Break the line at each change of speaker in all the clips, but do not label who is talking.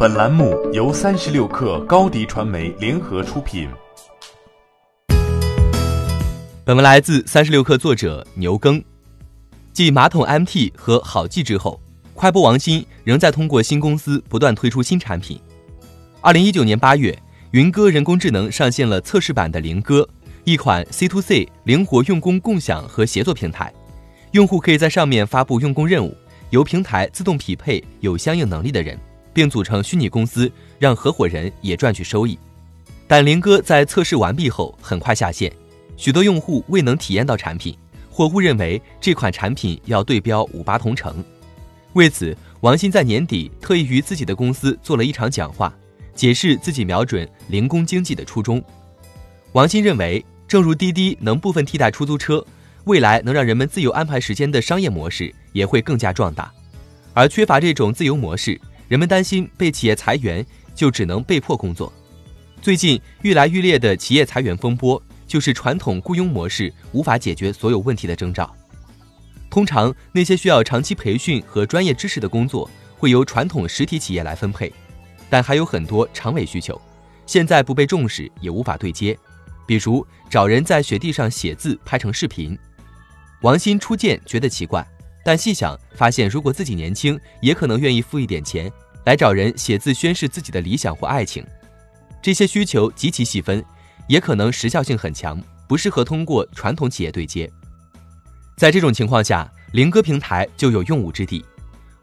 本栏目由三十六氪高低传媒联合出品。
本文来自三十六氪作者牛耕。继马桶 MT 和好记之后，快播王鑫仍在通过新公司不断推出新产品。二零一九年八月，云歌人工智能上线了测试版的灵歌，一款 C to C 灵活用工共享和协作平台。用户可以在上面发布用工任务，由平台自动匹配有相应能力的人，并组成虚拟公司，让合伙人也赚取收益。但林哥在测试完毕后很快下线，许多用户未能体验到产品，或误认为这款产品要对标五八同城。为此，王鑫在年底特意于自己的公司做了一场讲话，解释自己瞄准零工经济的初衷。王鑫认为，正如滴滴能部分替代出租车。未来能让人们自由安排时间的商业模式也会更加壮大，而缺乏这种自由模式，人们担心被企业裁员，就只能被迫工作。最近愈来愈烈的企业裁员风波，就是传统雇佣模式无法解决所有问题的征兆。通常，那些需要长期培训和专业知识的工作会由传统实体企业来分配，但还有很多长尾需求，现在不被重视也无法对接，比如找人在雪地上写字拍成视频。王鑫初见觉得奇怪，但细想发现，如果自己年轻，也可能愿意付一点钱来找人写字宣示自己的理想或爱情。这些需求极其细分，也可能时效性很强，不适合通过传统企业对接。在这种情况下，灵歌平台就有用武之地。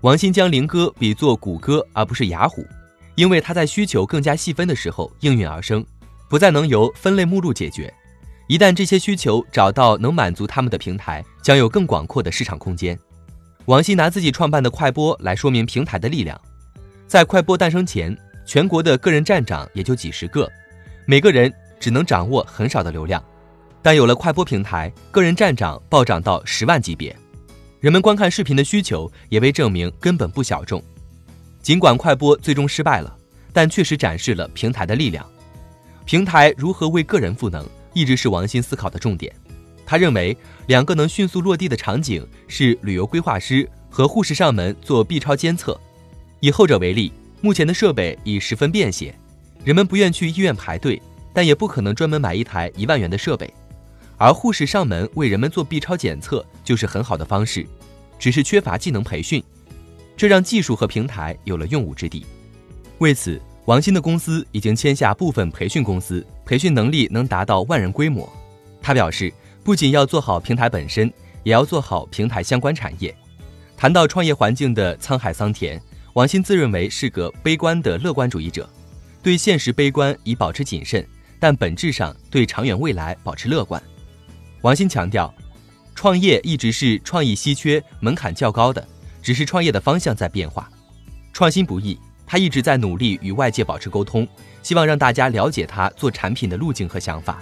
王鑫将灵歌比作谷歌而不是雅虎，因为它在需求更加细分的时候应运而生，不再能由分类目录解决。一旦这些需求找到能满足他们的平台，将有更广阔的市场空间。王鑫拿自己创办的快播来说明平台的力量。在快播诞生前，全国的个人站长也就几十个，每个人只能掌握很少的流量。但有了快播平台，个人站长暴涨到十万级别，人们观看视频的需求也被证明根本不小众。尽管快播最终失败了，但确实展示了平台的力量。平台如何为个人赋能？一直是王鑫思考的重点。他认为，两个能迅速落地的场景是旅游规划师和护士上门做 B 超监测。以后者为例，目前的设备已十分便携，人们不愿去医院排队，但也不可能专门买一台一万元的设备。而护士上门为人们做 B 超检测就是很好的方式，只是缺乏技能培训，这让技术和平台有了用武之地。为此。王鑫的公司已经签下部分培训公司，培训能力能达到万人规模。他表示，不仅要做好平台本身，也要做好平台相关产业。谈到创业环境的沧海桑田，王鑫自认为是个悲观的乐观主义者，对现实悲观以保持谨慎，但本质上对长远未来保持乐观。王鑫强调，创业一直是创意稀缺、门槛较高的，只是创业的方向在变化，创新不易。他一直在努力与外界保持沟通，希望让大家了解他做产品的路径和想法。